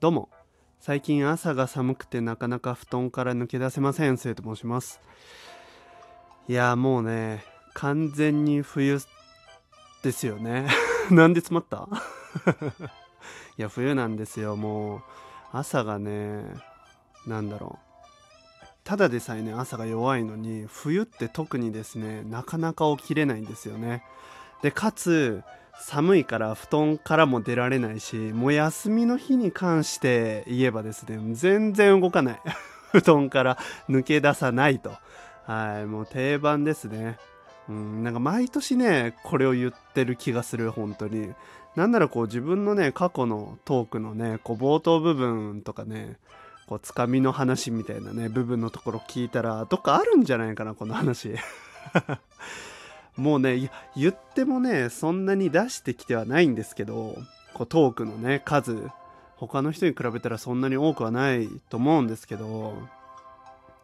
どうも。最近朝が寒くてなかなか布団から抜け出せませんせいと申します。いやもうね完全に冬ですよね。なんで詰まった？いや冬なんですよ。もう朝がねなんだろう。ただでさえね朝が弱いのに冬って特にですねなかなか起きれないんですよね。でかつ寒いから布団からも出られないしもう休みの日に関して言えばですね全然動かない。布団から抜け出さないと。はいもう定番ですね。うんなんか毎年ねこれを言ってる気がする本当に。なんならこう自分のね過去のトークのねこう冒頭部分とかねこうつかみの話みたいなね部分のところ聞いたらどっかあるんじゃないかなこの話。もうね言ってもねそんなに出してきてはないんですけどこうトークのね数。他の人に比べたらそんなに多くはないと思うんですけど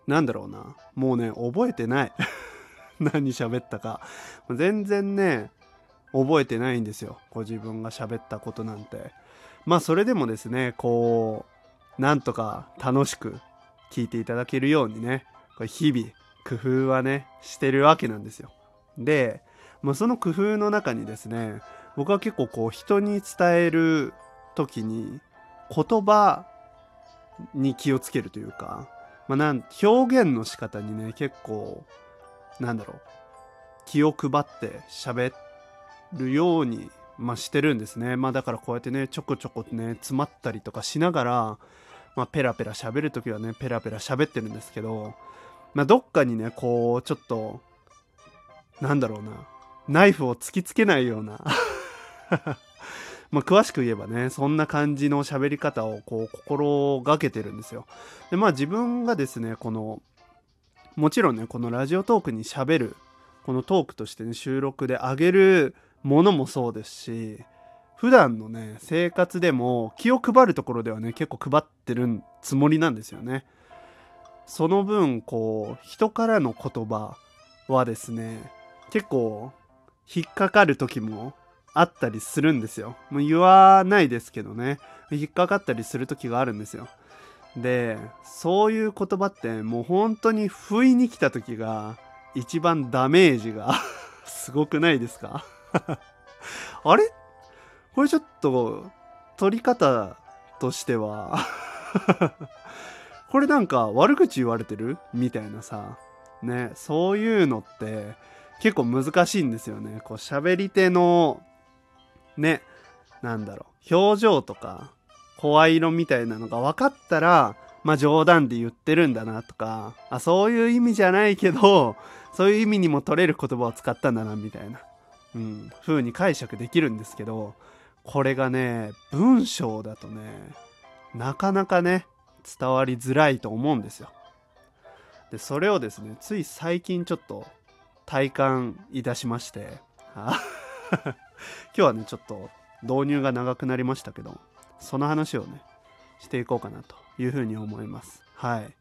なんだろうな。もうね覚えてない。何喋ったか。全然ね覚えてないんですよ。こう自分が喋ったことなんて。まあそれでもですねこうなんとか楽しく聞いていただけるようにね、これ日々工夫はね、してるわけなんですよ。で、まあ、その工夫の中にですね、僕は結構こう人に伝える時に言葉に気をつけるというか、まあ、なん表現の仕方にね、結構、なんだろう、気を配って喋るようにまあ、してるんですね。まあだからこうやってね、ちょこちょこね、詰まったりとかしながら、まあ、ペラペラ喋るときはね、ペラペラ喋ってるんですけど、まあ、どっかにね、こう、ちょっと、なんだろうな、ナイフを突きつけないような。まあ、詳しく言えばね、そんな感じの喋り方をこう心がけてるんですよ。で、まあ自分がですね、この、もちろんね、このラジオトークに喋る、このトークとしてね、収録であげるものもそうですし、普段のね生活でも気を配るところではね結構配ってるつもりなんですよね。その分こう人からの言葉はですね結構引っかかる時もあったりするんですよ。もう言わないですけどね。引っかかったりする時があるんですよ。でそういう言葉ってもう本当に不意に来た時が一番ダメージが すごくないですか？あれ？これちょっと取り方としては これなんか悪口言われてる？みたいなさ。ねそういうのって結構難しいんですよね。こう喋り手のねなんだろう。表情とか声色みたいなのが分かったらまあ冗談で言ってるんだなとかあそういう意味じゃないけどそういう意味にも取れる言葉を使ったんだなみたいな、うん、風に解釈できるんですけどこれがね文章だとねなかなかね伝わりづらいと思うんですよ。でそれをですねつい最近ちょっと体感いたしまして。今日はねちょっと導入が長くなりましたけどその話をねしていこうかなというふうに思います。はい。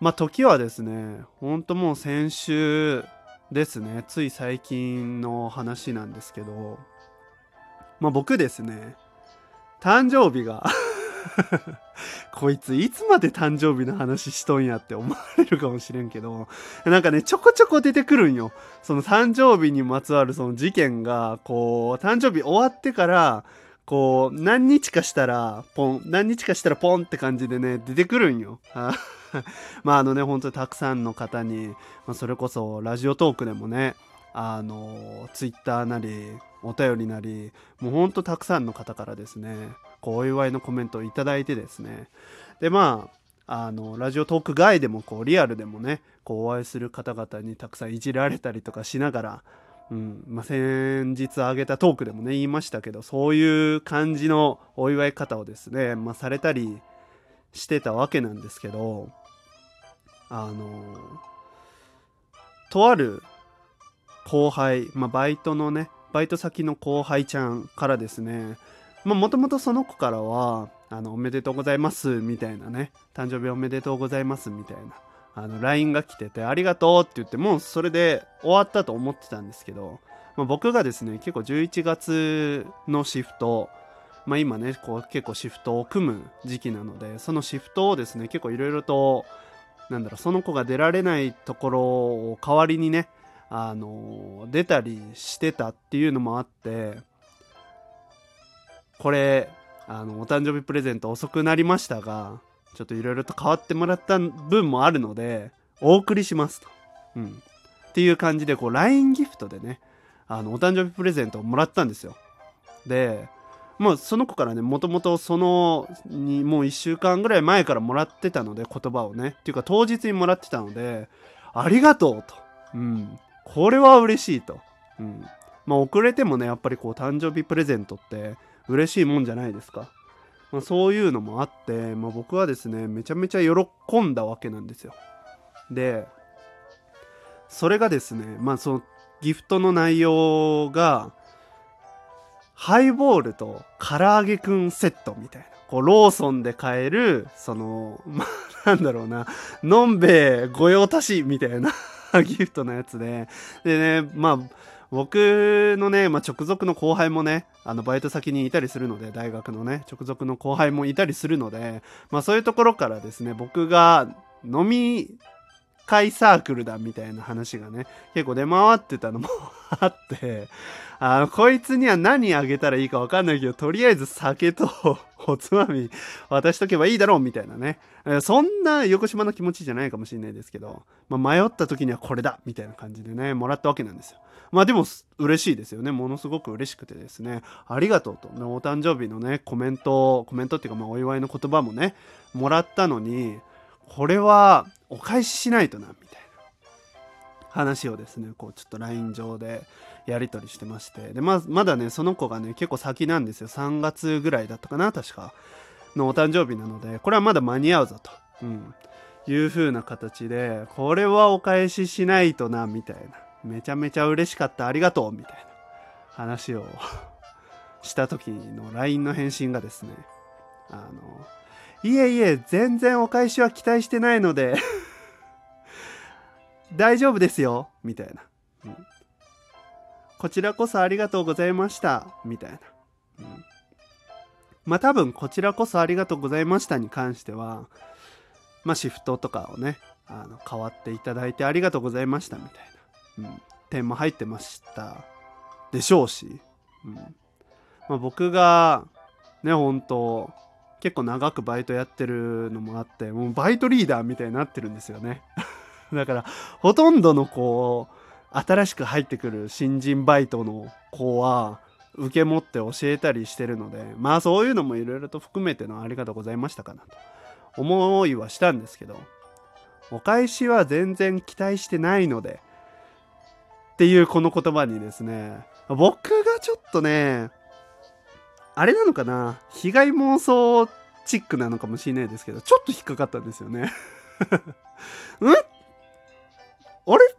まあ時はですねほんともう先週ですねつい最近の話なんですけどまあ僕ですね、誕生日が こいついつまで誕生日の話しとんやって思われるかもしれんけど、なんかね、ちょこちょこ出てくるんよ。その誕生日にまつわるその事件が、こう、誕生日終わってから、こう、何日かしたら、ポン、何日かしたらポンって感じでね、出てくるんよ。まああのね、本当にたくさんの方に、まあ、それこそラジオトークでもね、あの、ツイッターなり、お便りなりもうほんとたくさんの方からですねこうお祝いのコメントをいただいてですね。でまああのラジオトーク外でもこうリアルでもねこうお会いする方々にたくさんいじられたりとかしながら、うんまあ、先日あげたトークでもね言いましたけどそういう感じのお祝い方をですね、まあ、されたりしてたわけなんですけどあのとある後輩、まあ、バイトのねバイト先の後輩ちゃんからですねもともとその子からはあのおめでとうございますみたいなね。誕生日おめでとうございますみたいな。あの LINE が来ててありがとうって言ってもうそれで終わったと思ってたんですけど、まあ、僕がですね結構11月のシフトまあ、今ねこう結構シフトを組む時期なのでそのシフトをですね結構いろいろとなんだろうその子が出られないところを代わりにねあの出たりしてたっていうのもあってこれあのお誕生日プレゼント遅くなりましたがちょっといろいろと変わってもらった分もあるのでお送りしますと。うん、っていう感じでこう LINE ギフトでねあのお誕生日プレゼントをもらったんですよ。でまあその子からねもともとそのにもう1週間ぐらい前からもらってたので言葉をね。っていうか当日にもらってたのでありがとうと、うん、これは嬉しいと、うん、まあ遅れてもねやっぱりこう誕生日プレゼントって嬉しいもんじゃないですか、まあ、そういうのもあって、まあ、僕はですねめちゃめちゃ喜んだわけなんですよ。でそれがですねまあそのギフトの内容がハイボールと唐揚げくんセットみたいなこうローソンで買えるそのまあなんだろうなのんべえ御用達みたいな ギフトのやつで。でねまあ僕のね、まあ、直属の後輩もねあのバイト先にいたりするので大学のね直属の後輩もいたりするので、まあ、そういうところからですね僕が飲み会サークルだみたいな話がね結構出回ってたのもあってあのこいつには何あげたらいいか分かんないけどとりあえず酒とおつまみ渡しとけばいいだろうみたいなね。そんな横島の気持ちじゃないかもしれないですけど、まあ、迷った時にはこれだみたいな感じでねもらったわけなんですよ。まあでも嬉しいですよね。ものすごく嬉しくてですね。ありがとうと、お誕生日のねコメントコメントっていうかまあお祝いの言葉もねもらったのにこれはお返ししないとなみたいな話をですねこうちょっと LINE 上でやり取りしてまして。でままだねその子がね結構先なんですよ。3月ぐらいだったかな確かのお誕生日なので。これはまだ間に合うぞと、うん、いう風な形でこれはお返ししないとなみたいな。めちゃめちゃ嬉しかった。ありがとう。みたいな話を した時の LINE の返信がですねあのいえいえ、全然お返しは期待してないので。大丈夫ですよ、みたいな、うん。こちらこそありがとうございました、みたいな。うん、まあ多分、こちらこそありがとうございましたに関しては、まあシフトとかをね、あの変わっていただいてありがとうございました、みたいな、うん、点も入ってました。でしょうし、うん。まあ、僕がね、本当結構長くバイトやってるのもあってもうバイトリーダーみたいになってるんですよね。だからほとんどのこう新しく入ってくる新人バイトの子は受け持って教えたりしてるのでまあそういうのもいろいろと含めてのありがとうございましたかなと思いはしたんですけどお返しは全然期待してないのでっていうこの言葉にですね僕がちょっとねあれなのかな？被害妄想チックなのかもしれないですけど、ちょっと引っかかったんですよね。ん？あれ？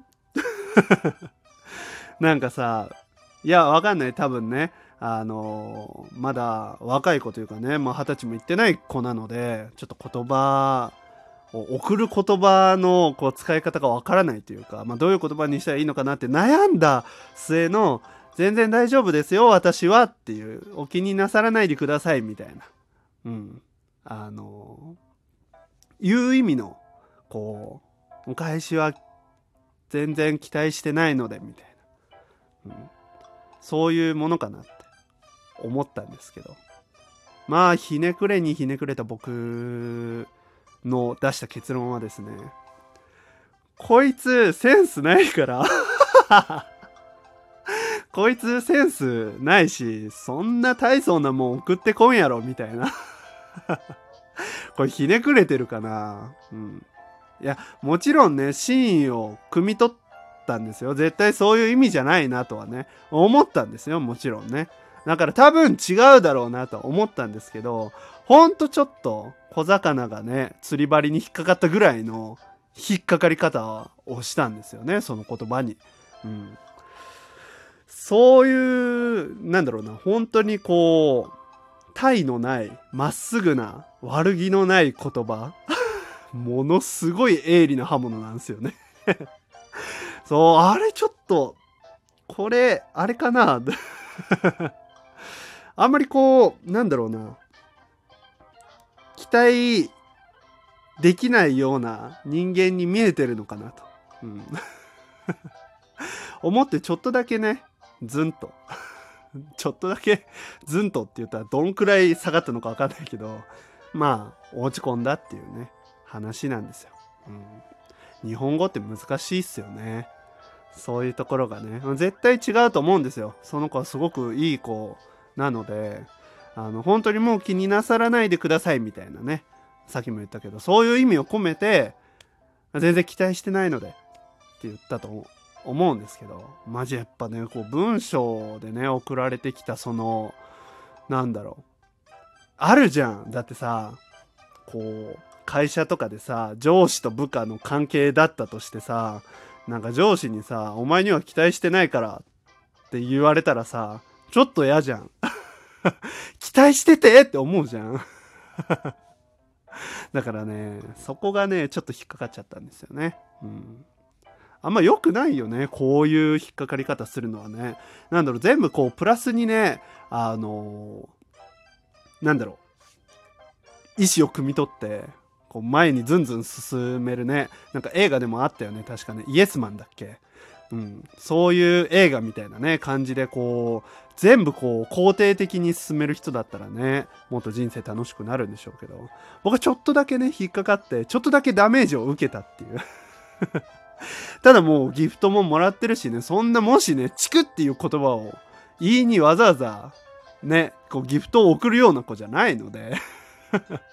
なんかさ、いや、わかんない。多分ね、あのー、まだ若い子というかね、まあ、二十歳も行ってない子なので、ちょっと言葉を送る言葉のこう使い方がわからないというか、まあ、どういう言葉にしたらいいのかなって悩んだ末の、全然大丈夫ですよ私はっていうお気になさらないでくださいみたいな。うん。あのいう意味のこうお返しは全然期待してないのでみたいな、うん、そういうものかなって思ったんですけど。まあひねくれにひねくれた僕の出した結論はですねこいつセンスないから。こいつセンスないし、そんな大層なもん送ってこんやろ、みたいな。これひねくれてるかなうん。いや、もちろんね、真意を汲み取ったんですよ。絶対そういう意味じゃないなとはね、思ったんですよ、もちろんね。だから多分違うだろうなと思ったんですけど、ほんとちょっと小魚がね、釣り針に引っかかったぐらいの引っかかり方をしたんですよね、その言葉に。うん。そういうなんだろうな本当にこう体のないまっすぐな悪気のない言葉。ものすごい鋭利な刃物なんですよね。そうあれちょっとこれあれかな。あんまりこうなんだろうな。期待できないような人間に見えてるのかなと、うん、思ってちょっとだけねズンと。ちょっとだけズンとって言ったらどんくらい下がったのか分かんないけどまあ落ち込んだっていうね話なんですよ、うん、日本語って難しいっすよね。そういうところがね。絶対違うと思うんですよ。その子はすごくいい子なのであの本当にもう気になさらないでくださいみたいなね。さっきも言ったけどそういう意味を込めて全然期待してないのでって言ったと思思うんですけどマジやっぱねこう文章でね送られてきたそのなんだろう。あるじゃん。だってさこう会社とかでさ上司と部下の関係だったとしてさなんか上司にさ「お前には期待してないから」って言われたらさちょっと嫌じゃん。期待しててって思うじゃん。だからねそこがねちょっと引っかかっちゃったんですよね。うん。あんま良くないよね。こういう引っかかり方するのはね。なんだろう全部こうプラスにねあのー、なんだろう。意思を汲み取ってこう前にずんずん進めるね。なんか映画でもあったよね。確かね。イエスマンだっけ。うん、そういう映画みたいなね。感じでこう全部こう肯定的に進める人だったらねもっと人生楽しくなるんでしょうけど。僕はちょっとだけね引っかかってちょっとだけダメージを受けたっていう。ただもうギフトももらってるしねそんなもしねチクっていう言葉を言いにわざわざねこうギフトを送るような子じゃないので。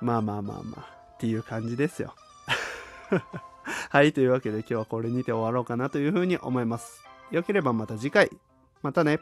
まあまあまあまあっていう感じですよ。はいというわけで今日はこれにて終わろうかなというふうに思います。よければまた次回。またね。